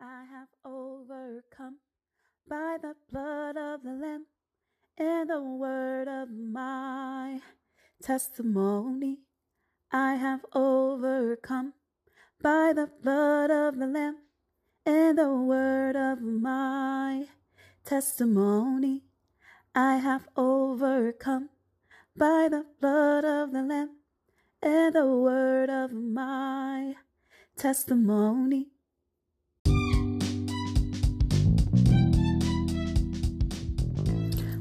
I have overcome by the blood of the Lamb and the word of my testimony. I have overcome by the blood of the Lamb and the word of my testimony. I have overcome by the blood of the Lamb and the word of my testimony.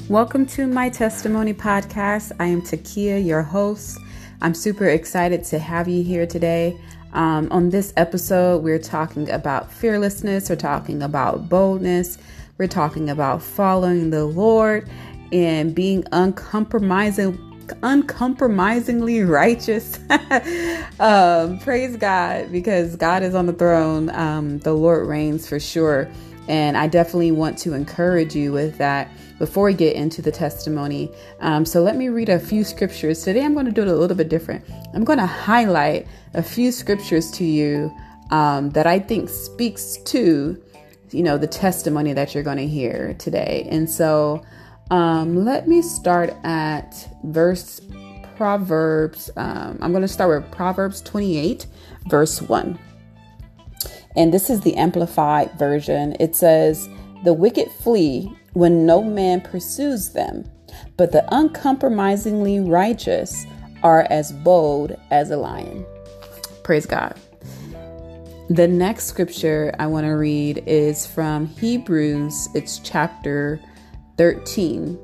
Welcome to my testimony podcast. I am Takia, your host. I'm super excited to have you here today. Um, on this episode, we're talking about fearlessness, we're talking about boldness, we're talking about following the Lord and being uncompromising uncompromisingly righteous. um, praise God because God is on the throne. Um, the Lord reigns for sure. And I definitely want to encourage you with that before we get into the testimony. Um, so let me read a few scriptures. Today I'm going to do it a little bit different. I'm going to highlight a few scriptures to you um, that I think speaks to, you know, the testimony that you're going to hear today. And so um, let me start at verse Proverbs. Um, I'm going to start with Proverbs 28, verse 1. And this is the amplified version. It says, The wicked flee when no man pursues them, but the uncompromisingly righteous are as bold as a lion. Praise God. The next scripture I want to read is from Hebrews, it's chapter 13.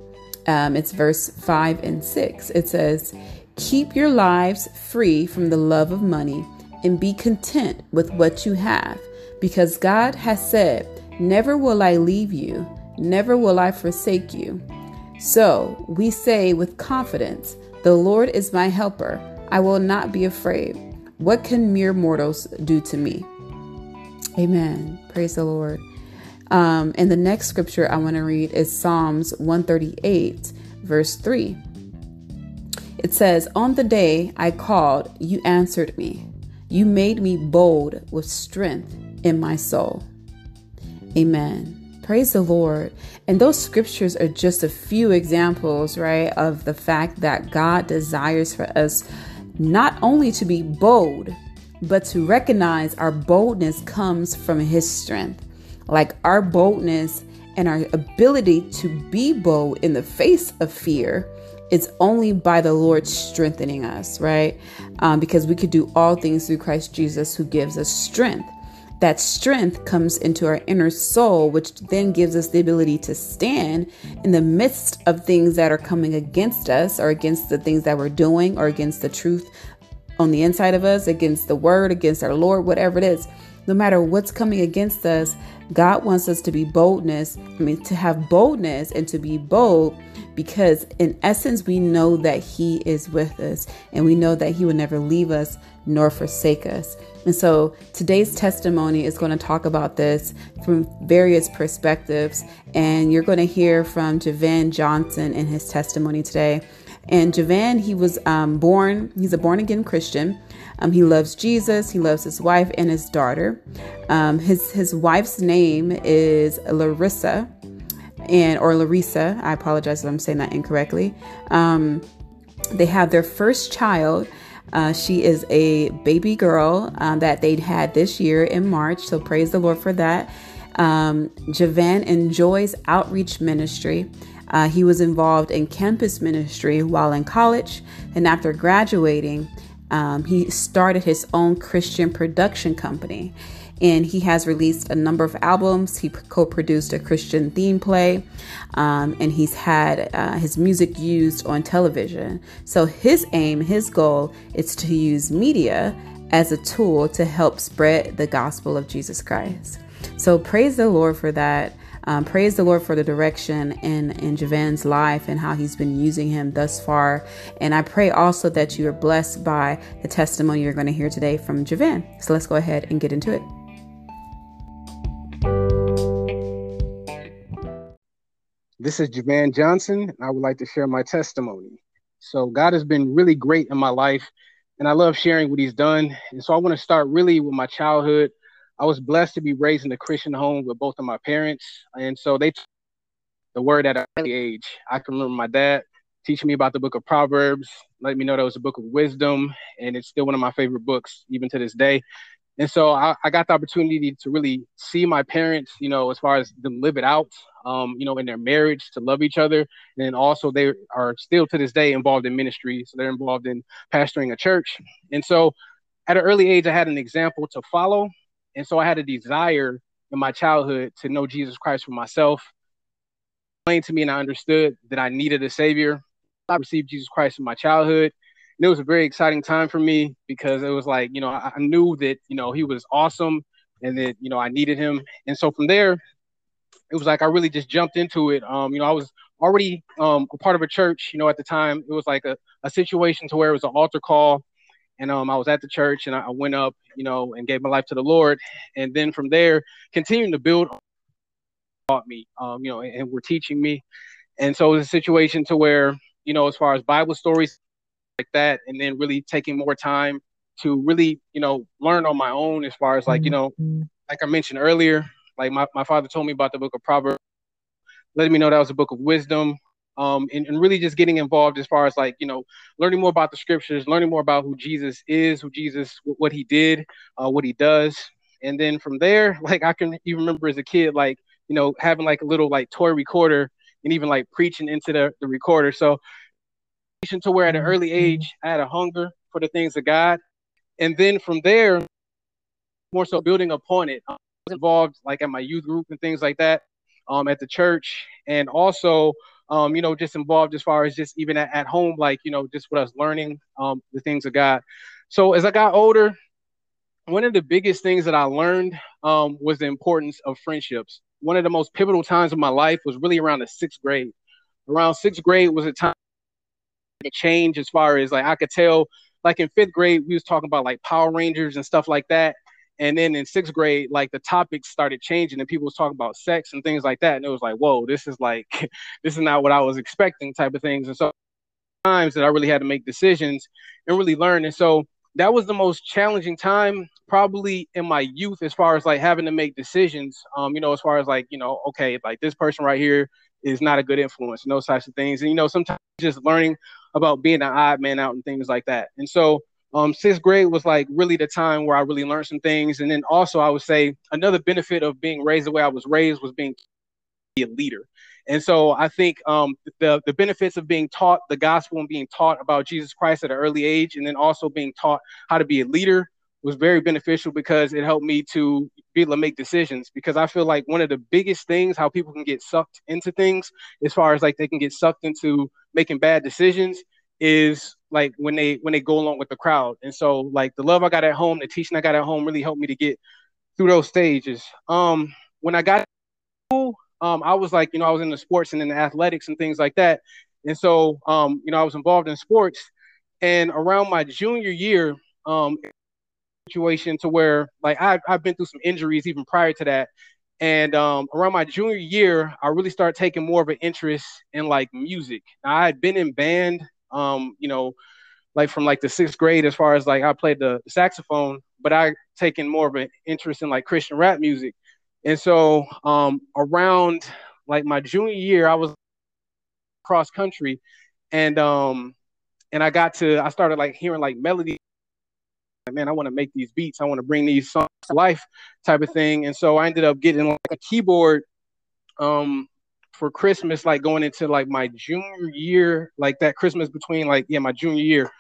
Um, it's verse 5 and 6. It says, Keep your lives free from the love of money and be content with what you have, because God has said, Never will I leave you, never will I forsake you. So we say with confidence, The Lord is my helper. I will not be afraid. What can mere mortals do to me? Amen. Praise the Lord. Um, and the next scripture I want to read is Psalms 138, verse 3. It says, On the day I called, you answered me. You made me bold with strength in my soul. Amen. Praise the Lord. And those scriptures are just a few examples, right, of the fact that God desires for us not only to be bold, but to recognize our boldness comes from His strength. Like our boldness and our ability to be bold in the face of fear is only by the Lord strengthening us, right? Um, because we could do all things through Christ Jesus who gives us strength. That strength comes into our inner soul, which then gives us the ability to stand in the midst of things that are coming against us or against the things that we're doing or against the truth on the inside of us, against the word, against our Lord, whatever it is no matter what's coming against us, God wants us to be boldness. I mean, to have boldness and to be bold because, in essence, we know that He is with us and we know that He will never leave us nor forsake us. And so today's testimony is going to talk about this from various perspectives. And you're going to hear from Javan Johnson in his testimony today. And Javan, he was um, born, he's a born again Christian. Um, he loves Jesus. He loves his wife and his daughter. Um, his his wife's name is Larissa, and or Larissa. I apologize if I'm saying that incorrectly. Um, they have their first child. Uh, she is a baby girl uh, that they'd had this year in March. So praise the Lord for that. Um, Javan enjoys outreach ministry. Uh, he was involved in campus ministry while in college, and after graduating, um, he started his own Christian production company and he has released a number of albums. He co produced a Christian theme play, um, and he's had uh, his music used on television. So, his aim, his goal is to use media as a tool to help spread the gospel of Jesus Christ. So, praise the Lord for that. Um, praise the Lord for the direction in, in Javan's life and how he's been using him thus far. And I pray also that you are blessed by the testimony you're going to hear today from Javan. So let's go ahead and get into it. This is Javan Johnson, and I would like to share my testimony. So, God has been really great in my life, and I love sharing what He's done. And so, I want to start really with my childhood. I was blessed to be raised in a Christian home with both of my parents, and so they t- the word at an early age. I can remember my dad teaching me about the book of Proverbs, let me know that was a book of wisdom, and it's still one of my favorite books even to this day. And so I, I got the opportunity to really see my parents, you know, as far as them live it out, um, you know, in their marriage to love each other. And also they are still to this day involved in ministry. So they're involved in pastoring a church. And so at an early age, I had an example to follow. And so I had a desire in my childhood to know Jesus Christ for myself. Explained to me, and I understood that I needed a savior. I received Jesus Christ in my childhood. And it was a very exciting time for me because it was like, you know, I, I knew that, you know, he was awesome and that, you know, I needed him. And so from there, it was like I really just jumped into it. Um, you know, I was already um, a part of a church, you know, at the time. It was like a, a situation to where it was an altar call. And um, I was at the church and I went up, you know, and gave my life to the Lord. And then from there, continuing to build taught me, um, you know, and, and were teaching me. And so it was a situation to where, you know, as far as Bible stories like that, and then really taking more time to really, you know, learn on my own as far as like, you know, mm-hmm. like I mentioned earlier, like my, my father told me about the book of Proverbs, letting me know that was a book of wisdom. Um, and, and really just getting involved as far as like, you know, learning more about the scriptures, learning more about who Jesus is, who Jesus, what he did, uh, what he does. And then from there, like I can even remember as a kid, like, you know, having like a little like toy recorder and even like preaching into the, the recorder. So to where at an early age I had a hunger for the things of God. And then from there, more so building upon it. I was involved like at my youth group and things like that, um, at the church, and also um, you know, just involved as far as just even at, at home, like, you know, just what I was learning, um, the things of God. So as I got older, one of the biggest things that I learned um, was the importance of friendships. One of the most pivotal times of my life was really around the sixth grade. Around sixth grade was a time change as far as like I could tell like in fifth grade we was talking about like Power Rangers and stuff like that. And then in sixth grade, like the topics started changing and people was talking about sex and things like that. And it was like, whoa, this is like this is not what I was expecting type of things. And so times that I really had to make decisions and really learn. And so that was the most challenging time probably in my youth as far as like having to make decisions. Um, you know, as far as like, you know, okay, like this person right here is not a good influence and those types of things. And you know, sometimes just learning about being an odd man out and things like that. And so um, sixth grade was like really the time where I really learned some things. And then also I would say another benefit of being raised the way I was raised was being a leader. And so I think um, the the benefits of being taught the gospel and being taught about Jesus Christ at an early age, and then also being taught how to be a leader was very beneficial because it helped me to be able to make decisions. Because I feel like one of the biggest things how people can get sucked into things, as far as like they can get sucked into making bad decisions, is like when they when they go along with the crowd. And so like the love I got at home, the teaching I got at home really helped me to get through those stages. Um, when I got school, um, I was like, you know, I was in the sports and in the athletics and things like that. And so, um, you know, I was involved in sports. And around my junior year, um, situation to where like I've, I've been through some injuries even prior to that. And um, around my junior year, I really started taking more of an interest in like music. Now, I had been in band, um, you know, like from like the sixth grade, as far as like I played the saxophone, but I taken more of an interest in like Christian rap music. And so um, around like my junior year, I was cross country, and um, and I got to I started like hearing like melody man, I want to make these beats. I want to bring these songs to life type of thing. And so I ended up getting like a keyboard um for Christmas, like going into like my junior year, like that Christmas between like, yeah, my junior year.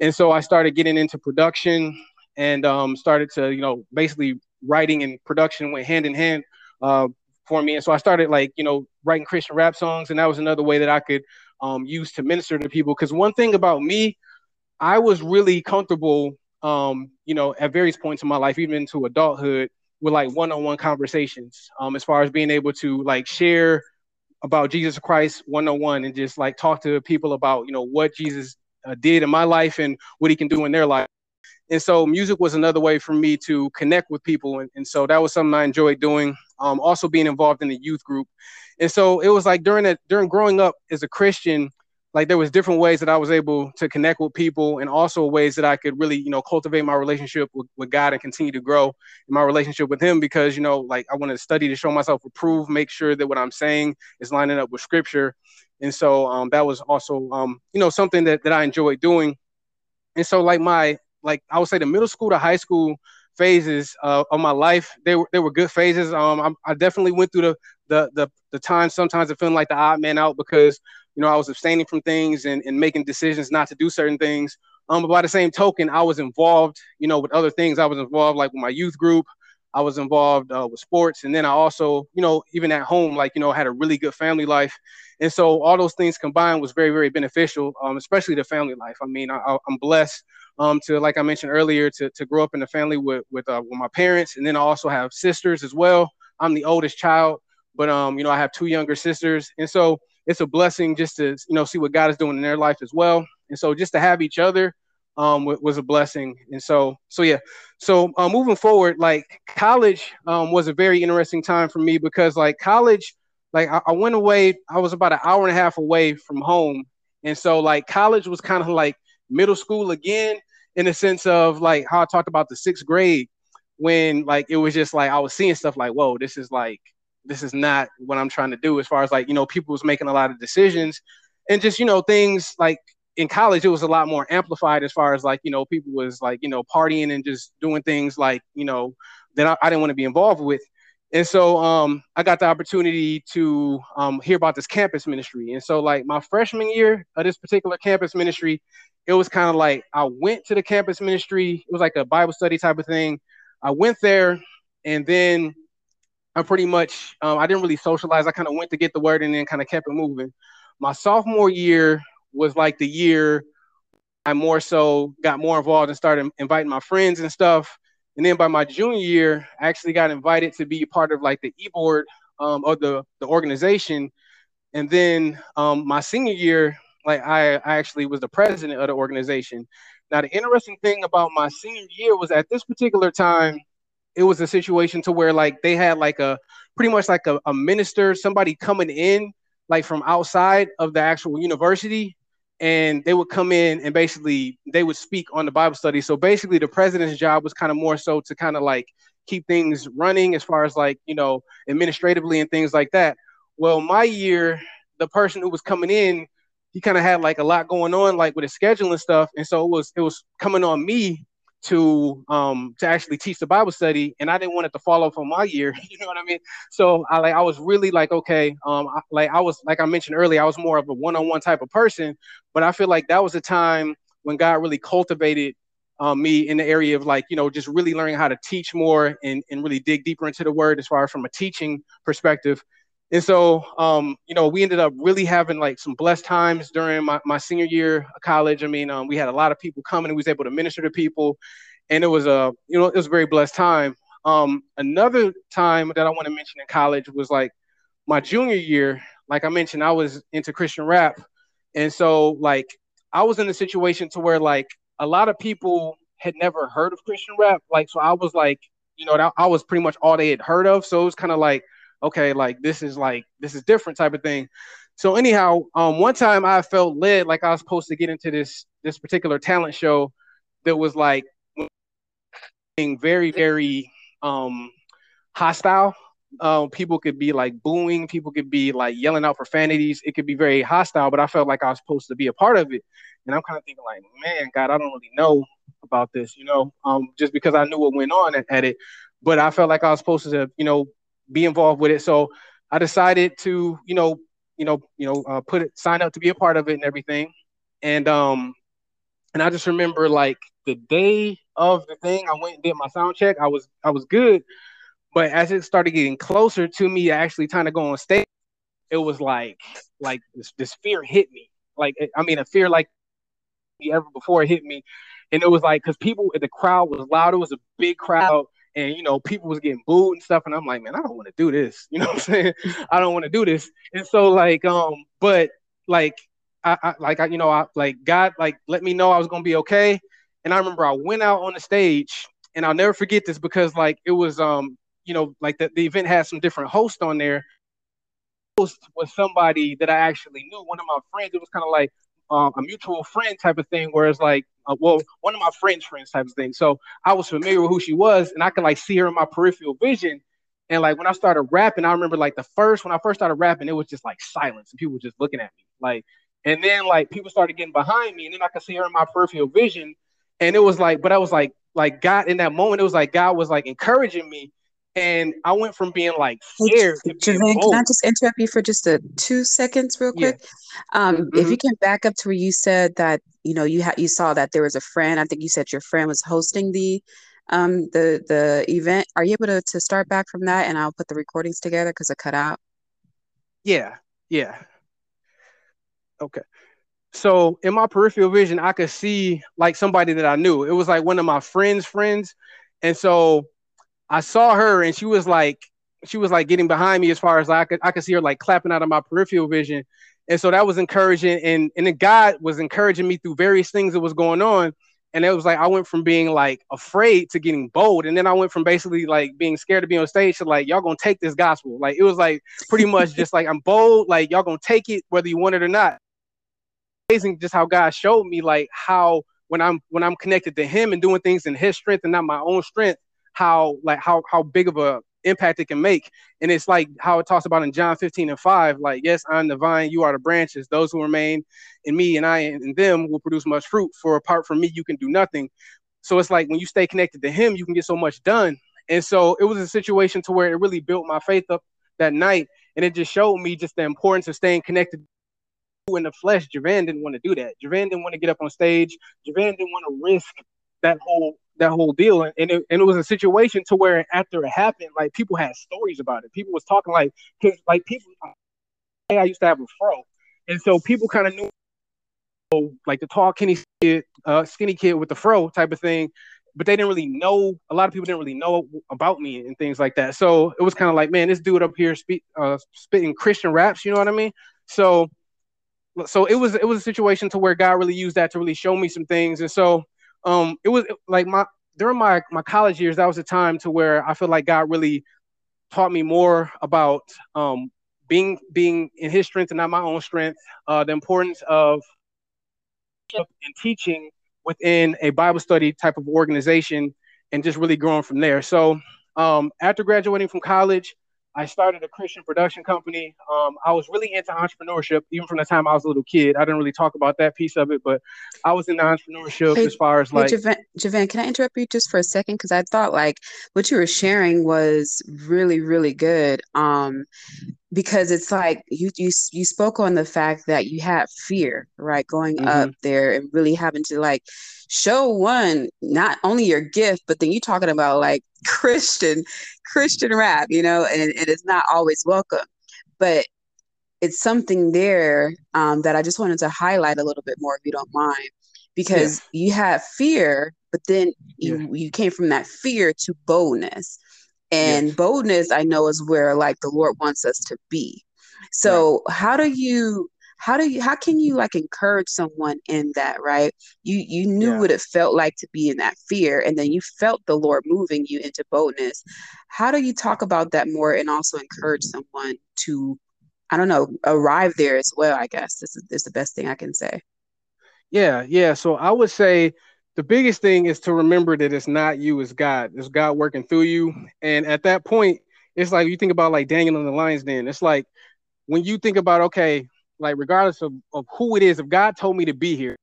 And so I started getting into production and um started to, you know, basically writing and production went hand in hand uh for me. And so I started like, you know, writing Christian rap songs. And that was another way that I could um use to minister to people. Cause one thing about me, I was really comfortable um, you know, at various points in my life, even into adulthood, with like one-on-one conversations, um, as far as being able to like share about Jesus Christ one-on-one and just like talk to people about, you know, what Jesus uh, did in my life and what he can do in their life. And so music was another way for me to connect with people. And, and so that was something I enjoyed doing. Um, also being involved in the youth group. And so it was like during that, during growing up as a Christian, like there was different ways that I was able to connect with people and also ways that I could really, you know, cultivate my relationship with, with God and continue to grow in my relationship with him because, you know, like I wanted to study to show myself approved, make sure that what I'm saying is lining up with scripture. And so um, that was also, um, you know, something that, that I enjoyed doing. And so like my, like I would say the middle school to high school phases uh, of my life, they were, they were good phases. Um, I, I definitely went through the, the, the, the time sometimes of feeling like the odd man out because you know, I was abstaining from things and, and making decisions not to do certain things. Um, but by the same token, I was involved, you know, with other things. I was involved like with my youth group. I was involved uh, with sports, and then I also, you know, even at home, like you know, had a really good family life, and so all those things combined was very, very beneficial, um, especially the family life. I mean, I, am blessed um, to, like I mentioned earlier, to, to grow up in a family with with, uh, with my parents, and then I also have sisters as well. I'm the oldest child, but um, you know, I have two younger sisters, and so it's a blessing just to you know see what God is doing in their life as well. And so just to have each other um, was a blessing. And so so yeah. So uh, moving forward, like college um, was a very interesting time for me because like college, like I, I went away. I was about an hour and a half away from home, and so like college was kind of like middle school again in the sense of like how I talked about the sixth grade when like it was just like I was seeing stuff like whoa this is like this is not what I'm trying to do as far as like, you know, people was making a lot of decisions and just, you know, things like in college, it was a lot more amplified as far as like, you know, people was like, you know, partying and just doing things like, you know, that I, I didn't want to be involved with. And so um, I got the opportunity to um, hear about this campus ministry. And so, like, my freshman year of this particular campus ministry, it was kind of like I went to the campus ministry. It was like a Bible study type of thing. I went there, and then I pretty much um, I didn't really socialize. I kind of went to get the word and then kind of kept it moving. My sophomore year was like the year I more so got more involved and started inviting my friends and stuff. And then by my junior year, I actually got invited to be part of like the e-board um, of the, the organization. And then um, my senior year, like I, I actually was the president of the organization. Now, the interesting thing about my senior year was at this particular time, it was a situation to where like they had like a pretty much like a, a minister, somebody coming in like from outside of the actual university and they would come in and basically they would speak on the bible study. So basically the president's job was kind of more so to kind of like keep things running as far as like you know administratively and things like that. Well my year the person who was coming in he kind of had like a lot going on like with his schedule and stuff and so it was it was coming on me to um to actually teach the Bible study, and I didn't want it to fall off on my year. You know what I mean? So I like I was really like okay, um, I, like I was like I mentioned earlier, I was more of a one-on-one type of person, but I feel like that was a time when God really cultivated um, me in the area of like you know just really learning how to teach more and and really dig deeper into the Word as far as from a teaching perspective. And so, um, you know, we ended up really having like some blessed times during my, my senior year of college. I mean, um, we had a lot of people coming and we was able to minister to people. And it was a, you know, it was a very blessed time. Um, another time that I want to mention in college was like my junior year. Like I mentioned, I was into Christian rap. And so like I was in a situation to where like a lot of people had never heard of Christian rap. Like, so I was like, you know, I was pretty much all they had heard of. So it was kind of like, okay, like this is like this is different type of thing. So anyhow, um, one time I felt led like I was supposed to get into this this particular talent show that was like being very very um hostile. Um, people could be like booing, people could be like yelling out profanities. It could be very hostile, but I felt like I was supposed to be a part of it. And I'm kind of thinking like, man, God, I don't really know about this, you know, um, just because I knew what went on at, at it. But I felt like I was supposed to, you know, be involved with it. So I decided to, you know, you know, you know, uh, put it, sign up to be a part of it and everything. And um, and I just remember like the day of the thing, I went and did my sound check. I was I was good, but as it started getting closer to me actually trying to go on stage, it was like like this, this fear hit me. Like I mean, a fear like ever before it hit me, and it was like because people, the crowd was loud. It was a big crowd and you know people was getting booed and stuff and i'm like man i don't want to do this you know what i'm saying i don't want to do this and so like um but like I, I like i you know i like god like let me know i was gonna be okay and i remember i went out on the stage and i'll never forget this because like it was um you know like the, the event had some different hosts on there Host was somebody that I actually knew. One of my friends. It was kind of like um, a mutual friend type of thing, where it's like, uh, well, one of my friends' friends type of thing. So I was familiar with who she was, and I could like see her in my peripheral vision. And like when I started rapping, I remember like the first when I first started rapping, it was just like silence and people were just looking at me. Like, and then like people started getting behind me, and then I could see her in my peripheral vision. And it was like, but I was like, like God in that moment, it was like God was like encouraging me and I went from being like scared hey, to Javan, can I just interrupt you for just a two seconds, real quick? Yeah. Um, mm-hmm. If you can back up to where you said that you know you had you saw that there was a friend. I think you said your friend was hosting the um the the event. Are you able to to start back from that, and I'll put the recordings together because it cut out. Yeah, yeah. Okay. So in my peripheral vision, I could see like somebody that I knew. It was like one of my friends' friends, and so I saw her and she was like she was like getting behind me as far as I could I could see her like clapping out of my peripheral vision. And so that was encouraging and and then God was encouraging me through various things that was going on. And it was like I went from being like afraid to getting bold. And then I went from basically like being scared to be on stage to like y'all gonna take this gospel. Like it was like pretty much just like I'm bold, like y'all gonna take it whether you want it or not. Amazing just how God showed me like how when I'm when I'm connected to him and doing things in his strength and not my own strength, how like how how big of a impact it can make. And it's like how it talks about in John 15 and 5, like, yes, I'm the vine, you are the branches. Those who remain in me and I and them will produce much fruit. For apart from me, you can do nothing. So it's like when you stay connected to him, you can get so much done. And so it was a situation to where it really built my faith up that night. And it just showed me just the importance of staying connected in the flesh. Javan didn't want to do that. Javan didn't want to get up on stage. Javan didn't want to risk that whole that whole deal and, and, it, and it was a situation to where after it happened like people had stories about it. People was talking like because like people i used to have a fro and so people kind of knew like the tall skinny kid uh, skinny kid with the fro type of thing but they didn't really know a lot of people didn't really know about me and things like that. So it was kind of like man this dude up here speak, uh, spitting christian raps you know what i mean? So so it was it was a situation to where god really used that to really show me some things and so um, it was like my during my my college years, that was a time to where I feel like God really taught me more about um, being being in His strength and not my own strength. Uh, the importance of and teaching within a Bible study type of organization, and just really growing from there. So um, after graduating from college, I started a Christian production company. Um, I was really into entrepreneurship even from the time I was a little kid. I didn't really talk about that piece of it, but I was into entrepreneurship hey, as far as like. Javan, Javan, can I interrupt you just for a second? Because I thought like what you were sharing was really, really good. Um, because it's like you you you spoke on the fact that you had fear, right, going mm-hmm. up there and really having to like show one not only your gift, but then you talking about like Christian Christian rap, you know, and, and it's not always welcome, but it's something there um, that I just wanted to highlight a little bit more, if you don't mind, because yeah. you have fear, but then you yeah. you came from that fear to boldness and yes. boldness i know is where like the lord wants us to be so right. how do you how do you how can you like encourage someone in that right you you knew yeah. what it felt like to be in that fear and then you felt the lord moving you into boldness how do you talk about that more and also encourage someone to i don't know arrive there as well i guess this is, this is the best thing i can say yeah yeah so i would say the biggest thing is to remember that it's not you, it's God. It's God working through you. And at that point, it's like you think about like Daniel in the lion's den. It's like when you think about, okay, like regardless of, of who it is, if God told me to be here,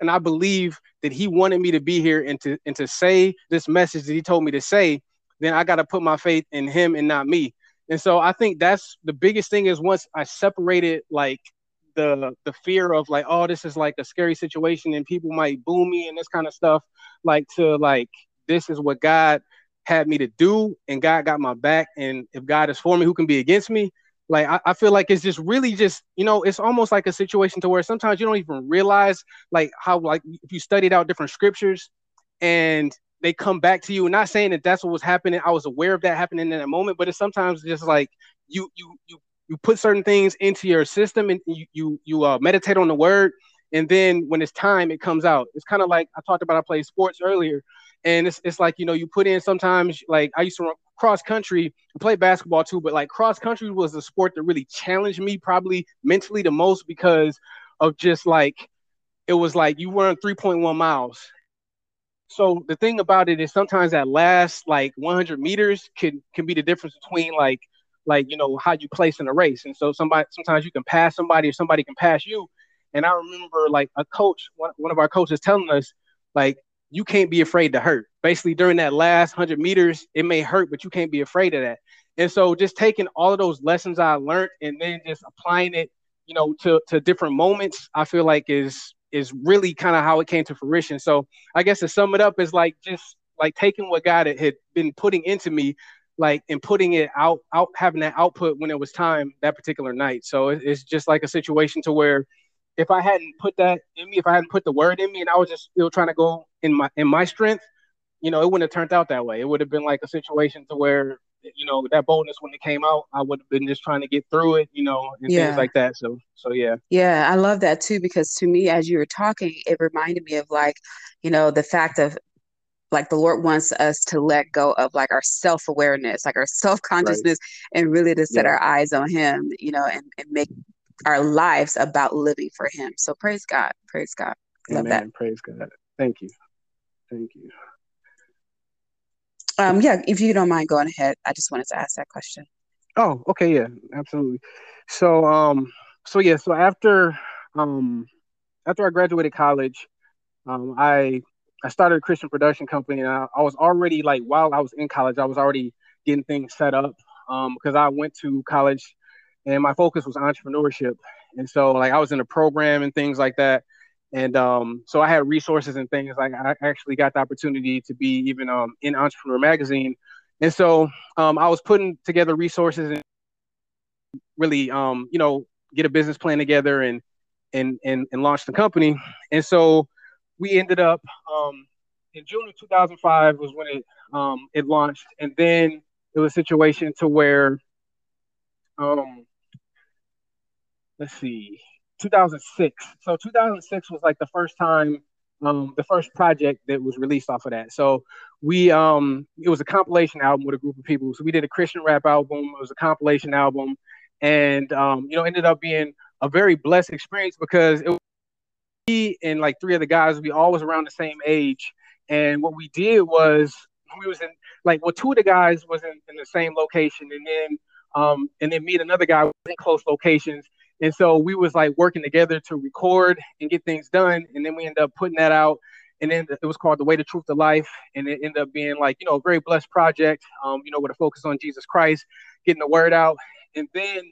and I believe that he wanted me to be here and to and to say this message that he told me to say, then I got to put my faith in him and not me. And so I think that's the biggest thing is once I separated like the the fear of like oh this is like a scary situation and people might boo me and this kind of stuff like to like this is what god had me to do and god got my back and if god is for me who can be against me like I, I feel like it's just really just you know it's almost like a situation to where sometimes you don't even realize like how like if you studied out different scriptures and they come back to you. And not saying that that's what was happening. I was aware of that happening in that moment but it's sometimes just like you you you you put certain things into your system and you you, you uh, meditate on the word. And then when it's time it comes out. It's kind of like i talked about i played sports earlier. And it's, it's like you know you put in sometimes like i used to cross country, I played basketball too, but like cross country was the sport that really challenged me probably mentally the most because of just like it was like you weren't 3.1 miles. So the thing about it is sometimes that last like 100 meters can can be the difference between like like you know how you place in a race. And so somebody sometimes you can pass somebody or somebody can pass you. And I remember like a coach, one, one of our coaches telling us like you can't be afraid to hurt. Basically, during that last 100 meters, it may hurt, but you can't be afraid of that. And so, just taking all of those lessons I learned and then just applying it, you know, to to different moments, I feel like is is really kind of how it came to fruition. So, I guess to sum it up is like just like taking what God had been putting into me, like and putting it out, out having that output when it was time that particular night. So it's just like a situation to where if I hadn't put that in me, if I hadn't put the word in me, and I was just still trying to go in my in my strength, you know, it wouldn't have turned out that way. It would have been like a situation to where, you know, that boldness when it came out, I would have been just trying to get through it, you know, and yeah. things like that. So, so yeah. Yeah, I love that too because to me, as you were talking, it reminded me of like, you know, the fact of like the Lord wants us to let go of like our self awareness, like our self consciousness, right. and really to set yeah. our eyes on Him, you know, and, and make our lives about living for Him. So praise God, praise God. Love Amen. that. Praise God. Thank you. Thank you. Um, yeah, if you don't mind going ahead, I just wanted to ask that question. Oh, okay, yeah, absolutely. So, um, so yeah, so after, um, after I graduated college, um, I I started a Christian production company, and I, I was already like while I was in college, I was already getting things set up, um, because I went to college, and my focus was entrepreneurship, and so like I was in a program and things like that, and um, so I had resources and things like I actually got the opportunity to be even um, in Entrepreneur Magazine, and so um, I was putting together resources and really um, you know get a business plan together and and and and launch the company. And so we ended up um, in June of 2005 was when it um, it launched, and then it was a situation to where um, let's see 2006. So 2006 was like the first time, um, the first project that was released off of that. So we, um, it was a compilation album with a group of people. So we did a Christian rap album. It was a compilation album, and um, you know, ended up being a very blessed experience because it was me and like three other guys. We all was around the same age, and what we did was we was in like well, two of the guys was in, in the same location, and then um, and then me and another guy in close locations and so we was like working together to record and get things done. And then we ended up putting that out. And then it was called The Way, to Truth, to Life. And it ended up being like, you know, a very blessed project, um, you know, with a focus on Jesus Christ, getting the word out. And then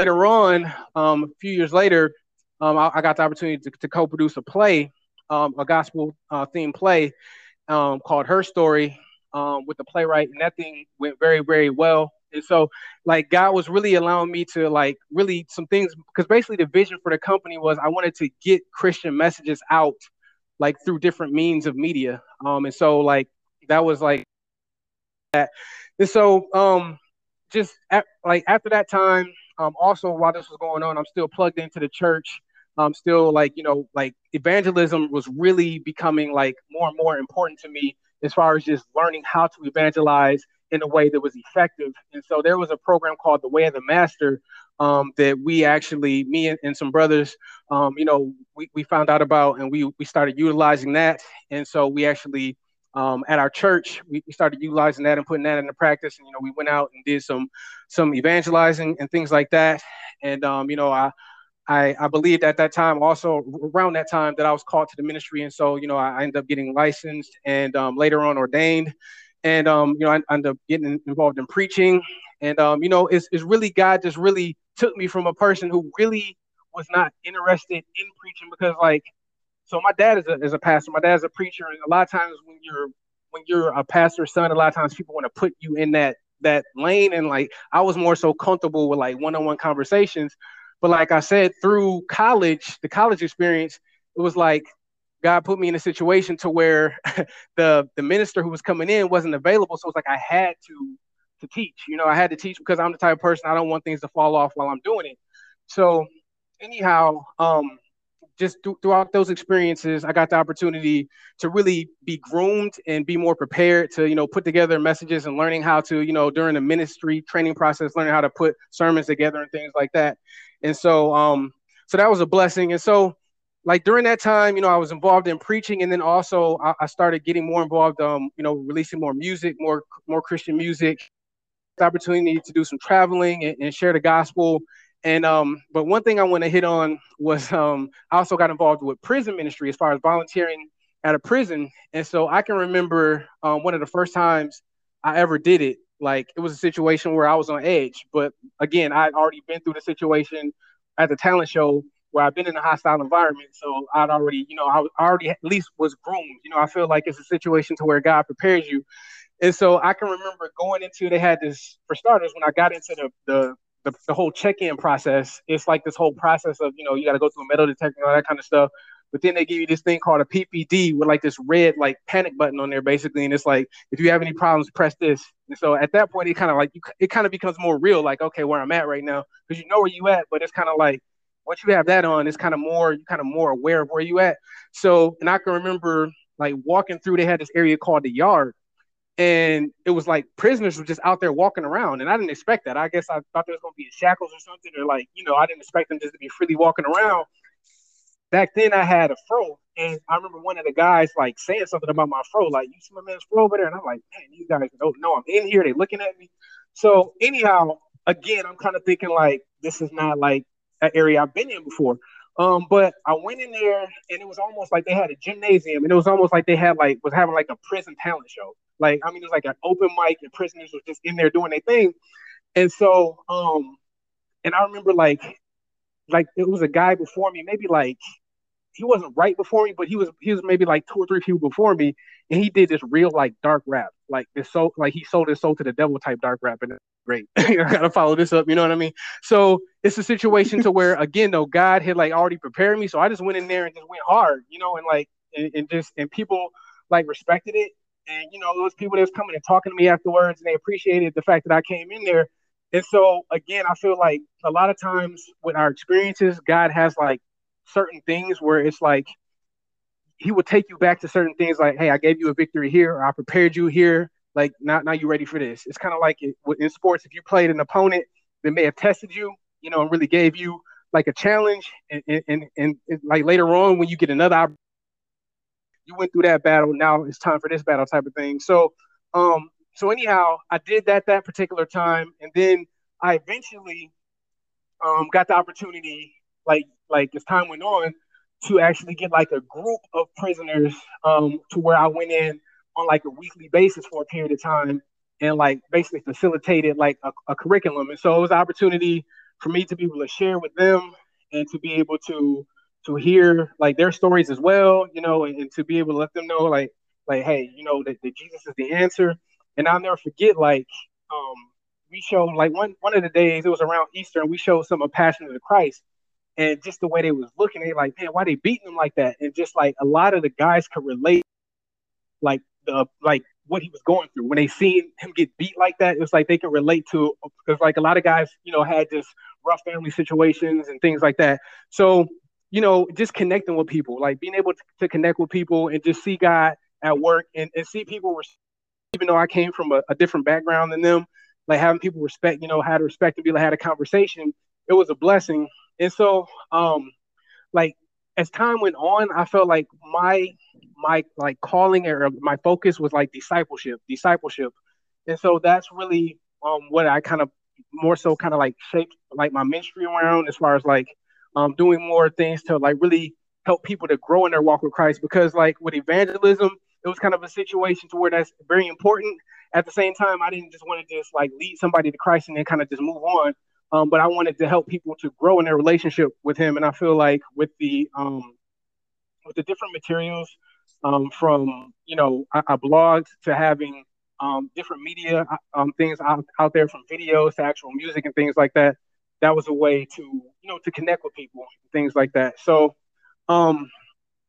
later on, um, a few years later, um, I, I, got the opportunity to, to co-produce a play, um, a gospel uh, themed play um, called Her Story um, with the playwright. And that thing went very, very well. And so, like, God was really allowing me to, like, really some things, because basically the vision for the company was I wanted to get Christian messages out, like, through different means of media. Um, and so, like, that was like that. And so, um, just at, like after that time, um, also while this was going on, I'm still plugged into the church. I'm still like, you know, like evangelism was really becoming like more and more important to me as far as just learning how to evangelize in a way that was effective. And so there was a program called The Way of the Master um, that we actually, me and, and some brothers, um, you know, we, we found out about and we, we started utilizing that. And so we actually, um, at our church, we, we started utilizing that and putting that into practice. And, you know, we went out and did some, some evangelizing and things like that. And, um, you know, I, I, I believed at that time, also around that time, that I was called to the ministry, and so you know I, I ended up getting licensed and um, later on ordained and um, you know, I, I ended up getting involved in preaching, and um, you know, it's, it's really God just really took me from a person who really was not interested in preaching because like, so my dad is a, is a pastor, my dad's a preacher, and a lot of times when you're when you're a pastor's son, a lot of times people want to put you in that that lane, and like I was more so comfortable with like one-on-one conversations, but like I said, through college, the college experience, it was like God put me in a situation to where the the minister who was coming in wasn't available. So it's like I had to to teach. You know, I had to teach because I'm the type of person I don't want things to fall off while I'm doing it. So anyhow, um, just th- throughout those experiences, I got the opportunity to really be groomed and be more prepared to, you know, put together messages and learning how to, you know, during the ministry training process, learning how to put sermons together and things like that. And so, um, so that was a blessing. And so, like during that time, you know, I was involved in preaching, and then also I, I started getting more involved, um, you know, releasing more music, more more Christian music. The opportunity to do some traveling and, and share the gospel and um, but one thing I want to hit on was um, I also got involved with prison ministry as far as volunteering at a prison. And so I can remember um, one of the first times I ever did it. Like it was a situation where I was on edge, but again, I'd already been through the situation at the talent show where I've been in a hostile environment. So I'd already, you know, I already at least was groomed. You know, I feel like it's a situation to where God prepares you. And so I can remember going into they had this for starters when I got into the the the, the whole check-in process it's like this whole process of you know you got to go through a metal detector and all that kind of stuff but then they give you this thing called a ppd with like this red like panic button on there basically and it's like if you have any problems press this and so at that point it kind of like you, it kind of becomes more real like okay where i'm at right now because you know where you at but it's kind of like once you have that on it's kind of more you kind of more aware of where you at. So and i can remember like walking through they had this area called the yard and it was like prisoners were just out there walking around and i didn't expect that. I guess i thought there was going to be shackles or something or like you know i didn't expect them just to be freely walking around. Back then i had a fro and i remember one of the guys like saying something about my fro like you see my man's fro over there? And i'm like man these guys don't know. I'm in here. They looking at me. So anyhow again i'm kind of thinking like this is not like an area i've been in before um, but I went in there and it was almost like they had a gymnasium and it was almost like they had like was having like a prison talent show. Like, I mean, it was like an open mic and prisoners were just in there doing their thing. And so, um, and I remember like, like it was a guy before me, maybe like he wasn't right before me, but he was he was maybe like two or three people before me, and he did this real like dark rap, like this so like he sold his soul to the devil type dark rap, and great. I gotta follow this up, you know what I mean? So it's a situation to where again though God had like already prepared me, so I just went in there and just went hard, you know, and like and, and just and people like respected it, and you know, those people that's coming and talking to me afterwards, and they appreciated the fact that I came in there. And so again, I feel like a lot of times with our experiences, God has like certain things where it's like He will take you back to certain things, like, "Hey, I gave you a victory here, or I prepared you here. Like, now, now you ready for this." It's kind of like it, in sports. If you played an opponent that may have tested you, you know, and really gave you like a challenge, and and, and, and like later on when you get another you went through that battle. Now it's time for this battle type of thing. So, um, so anyhow, I did that that particular time, and then I eventually um, got the opportunity, like like as time went on, to actually get like a group of prisoners um, to where I went in on like a weekly basis for a period of time and like basically facilitated like a, a curriculum. And so it was an opportunity for me to be able to share with them and to be able to to hear like their stories as well, you know, and, and to be able to let them know like like hey, you know that, that Jesus is the answer. And I'll never forget like um we showed like one one of the days it was around Easter and we showed some of Passion of the Christ and just the way they was looking, they like, man, why they beating him like that? And just like a lot of the guys could relate like the like what he was going through when they seen him get beat like that. It's like they can relate to because like a lot of guys, you know, had just rough family situations and things like that. So you know, just connecting with people, like being able to, to connect with people and just see God at work and, and see people, even though I came from a, a, different background than them, like having people respect, you know, had to respect and be like, had a conversation, it was a blessing. And so, um, like as time went on, I felt like my, my like calling or my focus was like discipleship, discipleship. And so that's really um, what I kind of more so kind of like shaped like my ministry around as far as like um, doing more things to like really help people to grow in their walk with Christ. Because like with evangelism, it was kind of a situation to where that's very important. At the same time, I didn't just want to just like lead somebody to Christ and then kind of just move on. Um, but I wanted to help people to grow in their relationship with Him. And I feel like with the um, with the different materials, um, from you know I, I blogged to having um, different media um, things out, out there, from videos to actual music and things like that that was a way to you know to connect with people things like that so um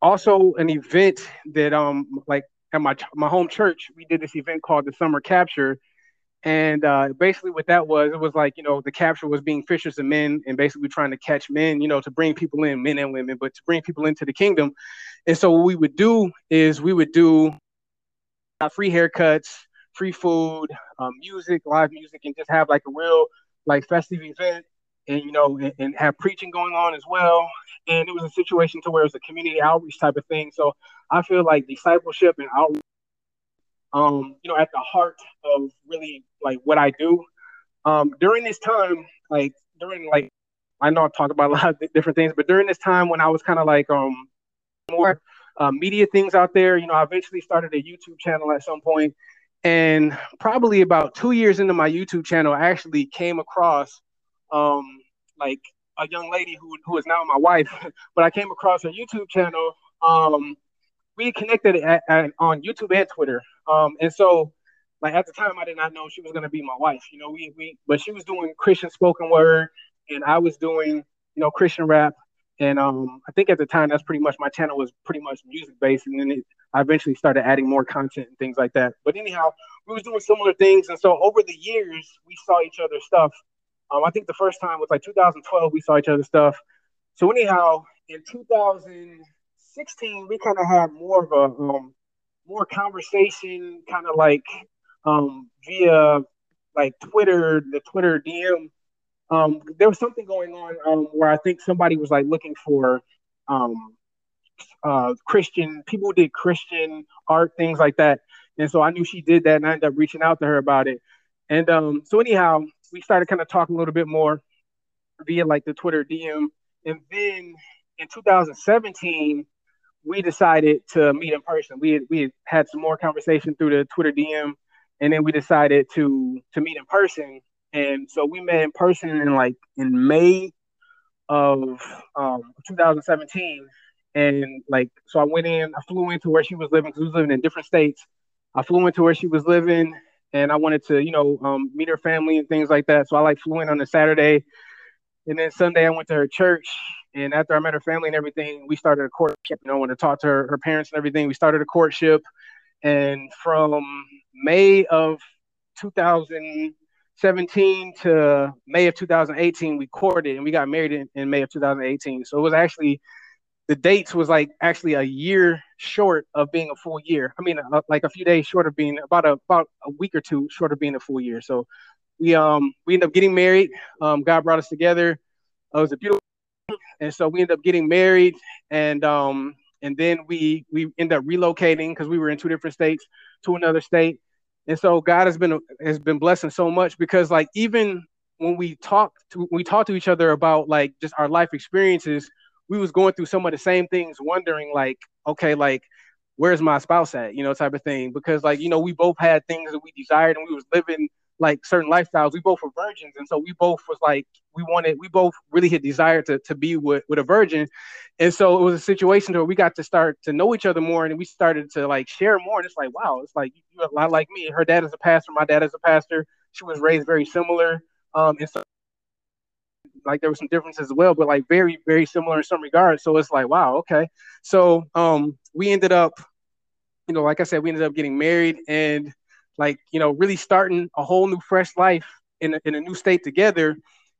also an event that um like at my my home church we did this event called the summer capture And uh, basically, what that was, it was like, you know, the capture was being fishers of men and basically trying to catch men, you know, to bring people in, men and women, but to bring people into the kingdom. And so, what we would do is we would do uh, free haircuts, free food, um, music, live music, and just have like a real like festive event and you know and, and, have preaching going on as well and it was a situation to where it was a community outreach type of thing so i feel like discipleship and outreach um you know at the heart of really like what i do um during this time like during like i know i talk about a lot of different things but during this time when i was kind of like um more uh, media things out there you know i eventually started a youtube channel at some point and probably about two years into my youtube channel i actually came across um, like a young lady who who is now my wife, but I came across her YouTube channel. Um, we connected at, at, on YouTube and Twitter. Um, and so like at the time I did not know she was gonna be my wife. You know, we we but she was doing Christian spoken word and I was doing, you know, Christian rap. And um, I think at the time that's pretty much my channel was pretty much music based, and then it, I eventually started adding more content and things like that. But anyhow, we was doing similar things, and so over the years we saw each other's stuff, um, I think the first time was like 2012. We saw each other stuff. So anyhow, in 2016, we kind of had more of a um, more conversation, kind of like um, via like Twitter, the Twitter DM. Um, there was something going on um, where I think somebody was like looking for um, uh, Christian people did Christian art, things like that. And so I knew she did that, and I ended up reaching out to her about it. And um, so anyhow, we started kind of talking a little bit more via like the Twitter DM. And then in 2017, we decided to meet in person. We had, we had, had some more conversation through the Twitter DM, and then we decided to to meet in person. And so we met in person in like in May of um, 2017. And like, so I went in, I flew into where she was living because we was living in different states. I flew into where she was living, and I wanted to, you know, um, meet her family and things like that. So I like flew in on a Saturday, and then Sunday I went to her church. And after I met her family and everything, we started a courtship. You know, when to talk to her, her parents and everything, we started a courtship. And from May of 2017 to May of 2018, we courted and we got married in, in May of 2018. So it was actually the dates was like actually a year short of being a full year. I mean, uh, like a few days short of being about a about a week or two short of being a full year. So we um we ended up getting married. Um, God brought us together. it was a beautiful, and so we ended up getting married, and um and then we we ended up relocating because we were in two different states to another state. And so God has been has been blessing so much because like even when we talk to we talk to each other about like just our life experiences we was going through some of the same things, wondering like, okay, like where's my spouse at, you know, type of thing. Because like, you know, we both had things that we desired and we was living like certain lifestyles. We both were virgins. And so we both was like, we wanted, we both really had desire to, to be with, with a virgin. And so it was a situation where we got to start to know each other more and we started to like share more. And it's like, wow, it's like you're a lot like me. Her dad is a pastor. My dad is a pastor. She was raised very similar. Um, and so like there were some differences as well, but like very, very similar in some regards. So it's like, wow, okay. So um we ended up, you know, like I said, we ended up getting married and like, you know, really starting a whole new fresh life in a, in a new state together.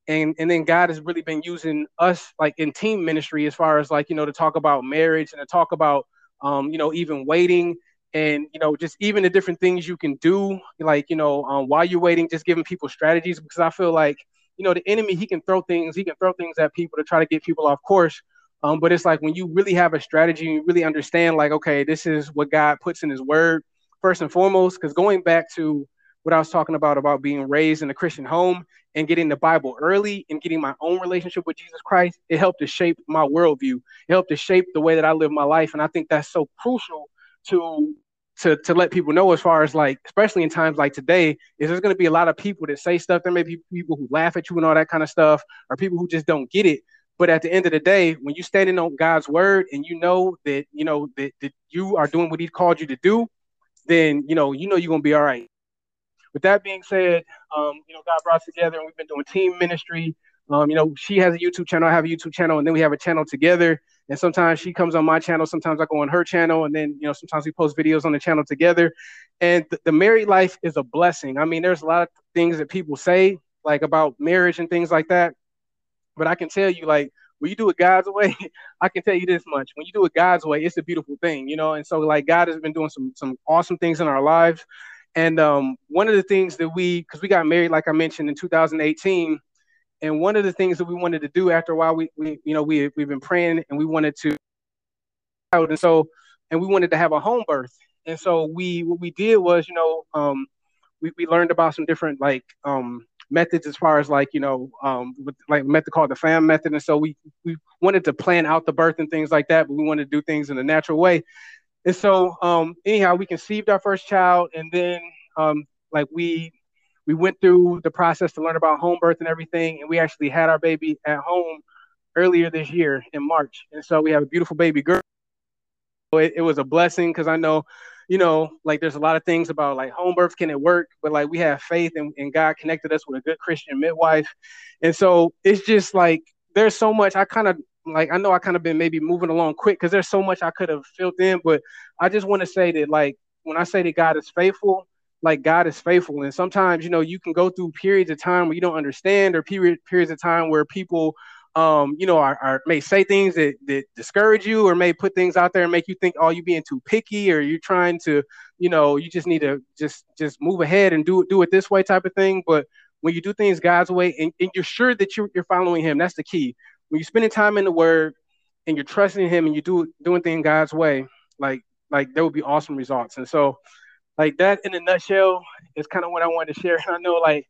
And and then God has really been using us like in team ministry as far as like, you know, to talk about marriage and to talk about um, you know, even waiting and you know just even the different things you can do like you know um, while you're waiting just giving people strategies because i feel like you know, the enemy, he can throw things, he can throw things at people to try to get people off course. Um, but it's like when you really have a strategy, and you really understand, like, okay, this is what God puts in his word, first and foremost, because going back to what I was talking about, about being raised in a Christian home and getting the Bible early and getting my own relationship with Jesus Christ, it helped to shape my worldview. It helped to shape the way that I live my life. And I think that's so crucial to to to let people know as far as like especially in times like today is there's going to be a lot of people that say stuff there may be people who laugh at you and all that kind of stuff or people who just don't get it but at the end of the day when you're standing on god's word and you know that you know that, that you are doing what he called you to do then you know you know you're to be all right with that being said um, you know god brought us together and we've been doing team ministry um, you know she has a youtube channel i have a youtube channel and then we have a channel together And sometimes she comes on my channel, sometimes I go on her channel, and then you know sometimes we post videos on the channel together. And th- the married life is a blessing. I mean, there's a lot of things that people say like about marriage and things like that, but I can tell you like when you do it God's way, I can tell you this much: when you do it God's way, it's a beautiful thing, you know. And so, like, God has been doing some some awesome things in our lives. And um, one of the things that we, because we got married, like I mentioned, in 2018, and one of the things that we wanted to do after a while, we, we you know, we we've been praying and we wanted to, and so, and we wanted to have a home birth. And so we, what we did was, you know, um, we, we learned about some different like um, methods as far as like you know um, like method called the fam method. And so we we wanted to plan out the birth and things like that but we wanted to do things in a natural way. And so um, anyhow we conceived our first child and then um, like we we went through the process to learn about home birth and everything. And we actually had our baby at home earlier this year in march. And so we have a beautiful baby girl. It, it was a blessing because i know you know, like there's a lot of things about like home birth, can it work? But like we have faith and, and God connected us with a good Christian midwife. And so it's just like there's so much I kind of like I know I kind of been maybe moving along quick because there's so much I could have filled in, but I just want to say that like when I say that God is faithful, like God is faithful. And sometimes, you know, you can go through periods of time where you don't understand or period periods of time where people um, you know, are, are, may say things that, that discourage you or may put things out there and make you think, oh, you're being too picky or you're trying to, you know, you just need to just just move ahead and do it do it this way type of thing. But when you do things God's way and, and you're sure that you're, you're following him, that's the key. When you're spending time in the word and you're trusting him and you do doing things God's way, like like there will be awesome results. And so like that in a nutshell is kind of what I wanted to share. And I know like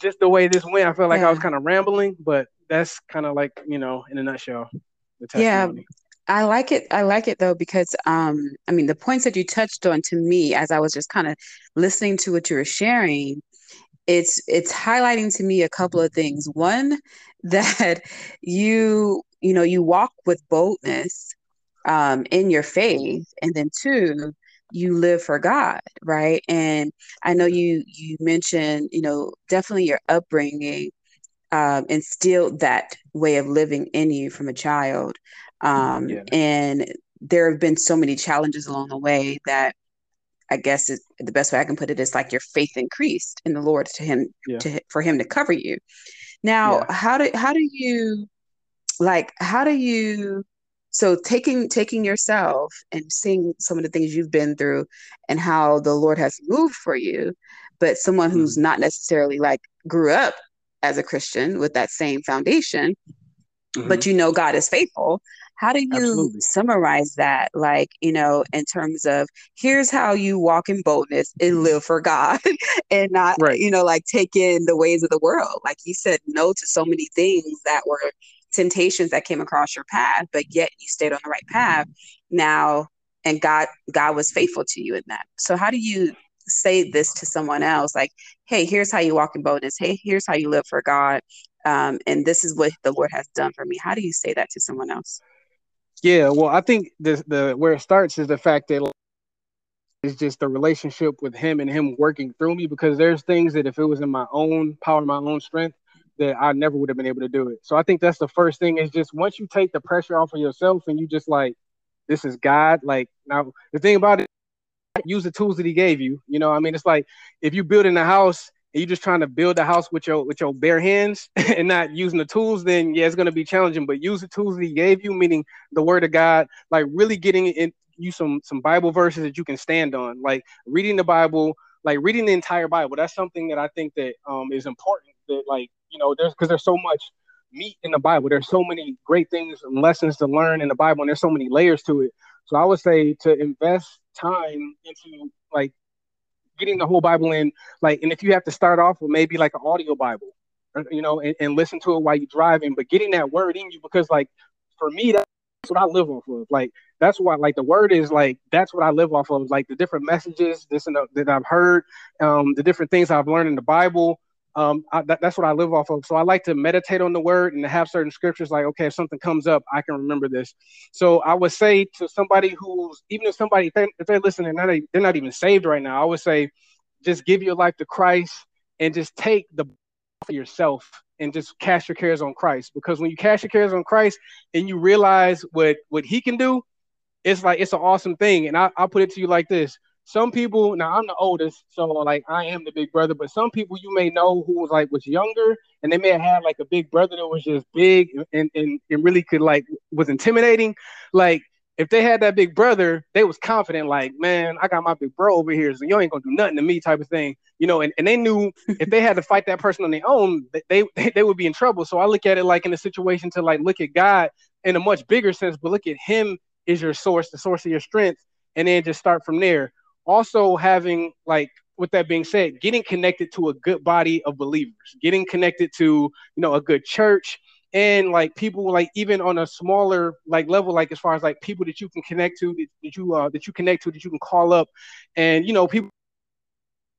just the way this went, I felt like yeah. I was kind of rambling, but that's kind of like you know in a nutshell yeah. i like it i like it though because um i mean the points that you touched on to me as i was just kind of listening to what you were sharing it's it's highlighting to me a couple of things. One that you you know you walk with boldness um in your faith and then two you live for God, right? And I know you you mentioned, you know, definitely your upbringing um, instilled that way of living in you from a child. Um, yeah. And there have been so many challenges along the way that I guess it, the best way I can put it is like your faith increased in the Lord to him yeah. to for him to cover you. Now, yeah. how do how do you like how do you so taking taking yourself and seeing some of the things you've been through and how the Lord has moved for you, but someone who's mm-hmm. not necessarily like grew up as a Christian with that same foundation, mm-hmm. but you know God is faithful. How do you Absolutely. summarize that? Like, you know, in terms of here's how you walk in boldness and live for God and not, right. you know, like take in the ways of the world. Like you said no to so many things that were temptations that came across your path, but yet you stayed on the right path. Now, and God, God was faithful to you in that. So how do you say this to someone else like hey here's how you walk in boldness. Hey here's how you live for god. Um, and this is what the lord has done for me. How do you say that to someone else? Yeah well i think the the where it starts is the fact that it's just the relationship with him and him working through me because there's things that if it was in my own power my own strength that i never would have been able to do it. So i think that's the first thing is just once you take the pressure off of yourself and you just like this is god like now the thing about it use the tools that he gave you. You know, I mean, it's like if you're building a house and you're just trying to build a house with your with your bare hands and not using the tools, then yeah, it's gonna be challenging. But use the tools that he gave you, meaning the word of God, like really getting in you some some Bible verses that you can stand on, like reading the Bible, like reading the entire Bible. That's something that I think that um is important. That like you know, there's because there's so much meat in the Bible. There's so many great things and lessons to learn in the Bible, and there's so many layers to it. So I would say to invest time into like getting the whole Bible in, like, and if you have to start off with maybe like an audio Bible, you know, and, and listen to it while you're driving, but getting that word in you because like for me that's what I live off of. Like that's what like the word is like that's what I live off of. Like the different messages, this and the, that I've heard, um, the different things I've learned in the Bible um, I, that, that's what I live off of. So I like to meditate on the word and have certain scriptures like, okay, if something comes up, I can remember this. So I would say to somebody who's, even if somebody, if, they, if they're listening, they're not, they're not even saved right now, I would say just give your life to Christ and just take the for yourself and just cast your cares on Christ. Because when you cast your cares on Christ and you realize what what He can do, it's like it's an awesome thing. And I, I'll put it to you like this: some people now I'm the oldest, so like I am the big brother, but some people you may know who was like was younger and they may have had like a big brother that was just big and, and, and really could like was intimidating. Like if they had that big brother, they was confident, like, man, I got my big bro over here, so you ain't gonna do nothing to me, type of thing. You know, and, and they knew if they had to fight that person on their own, they, they they would be in trouble. So I look at it like in a situation to like look at God in a much bigger sense, but look at him is your source, the source of your strength, and then just start from there also having like with that being said getting connected to a good body of believers getting connected to you know a good church and like people like even on a smaller like level like as far as like people that you can connect to that, that you uh that you connect to that you can call up and you know people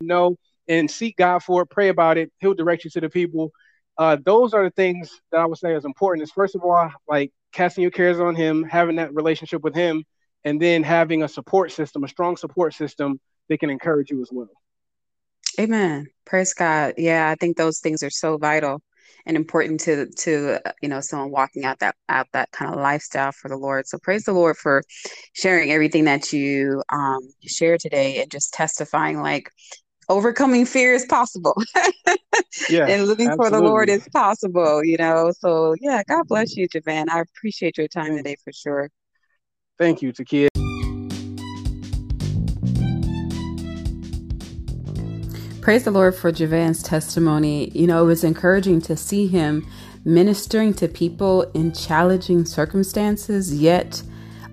know and seek god for it pray about it he'll direct you to the people. Uh those are the things that i would say is important is first of all like casting your cares on him having that relationship with him and then having a support system, a strong support system that can encourage you as well. Amen. Praise God. Yeah, I think those things are so vital and important to to you know someone walking out that out that kind of lifestyle for the Lord. So praise the Lord for sharing everything that you um shared today and just testifying like overcoming fear is possible. yeah, and living absolutely. for the Lord is possible, you know. So yeah, God bless you, Javan. I appreciate your time today for sure. Thank you, Takia. Praise the Lord for Javan's testimony. You know, it was encouraging to see him ministering to people in challenging circumstances, yet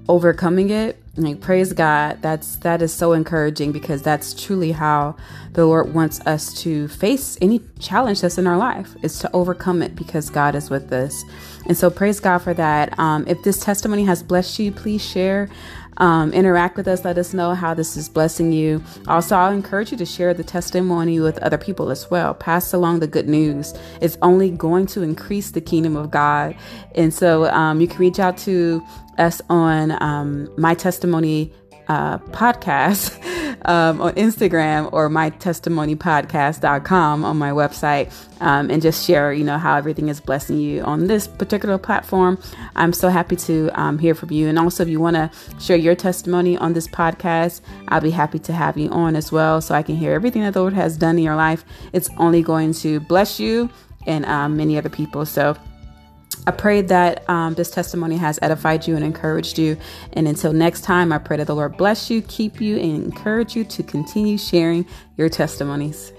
overcoming it. Like praise God. That's that is so encouraging because that's truly how the Lord wants us to face any challenge that's in our life is to overcome it because God is with us. And so praise God for that. Um, if this testimony has blessed you, please share. Um, interact with us. Let us know how this is blessing you. Also, I'll encourage you to share the testimony with other people as well. Pass along the good news. It's only going to increase the kingdom of God. And so um, you can reach out to us on um, my testimony uh, podcast um, on Instagram or mytestimonypodcast.com on my website um, and just share, you know, how everything is blessing you on this particular platform. I'm so happy to um, hear from you. And also, if you want to share your testimony on this podcast, I'll be happy to have you on as well so I can hear everything that the Lord has done in your life. It's only going to bless you and um, many other people. So, I pray that um, this testimony has edified you and encouraged you. And until next time, I pray that the Lord bless you, keep you, and encourage you to continue sharing your testimonies.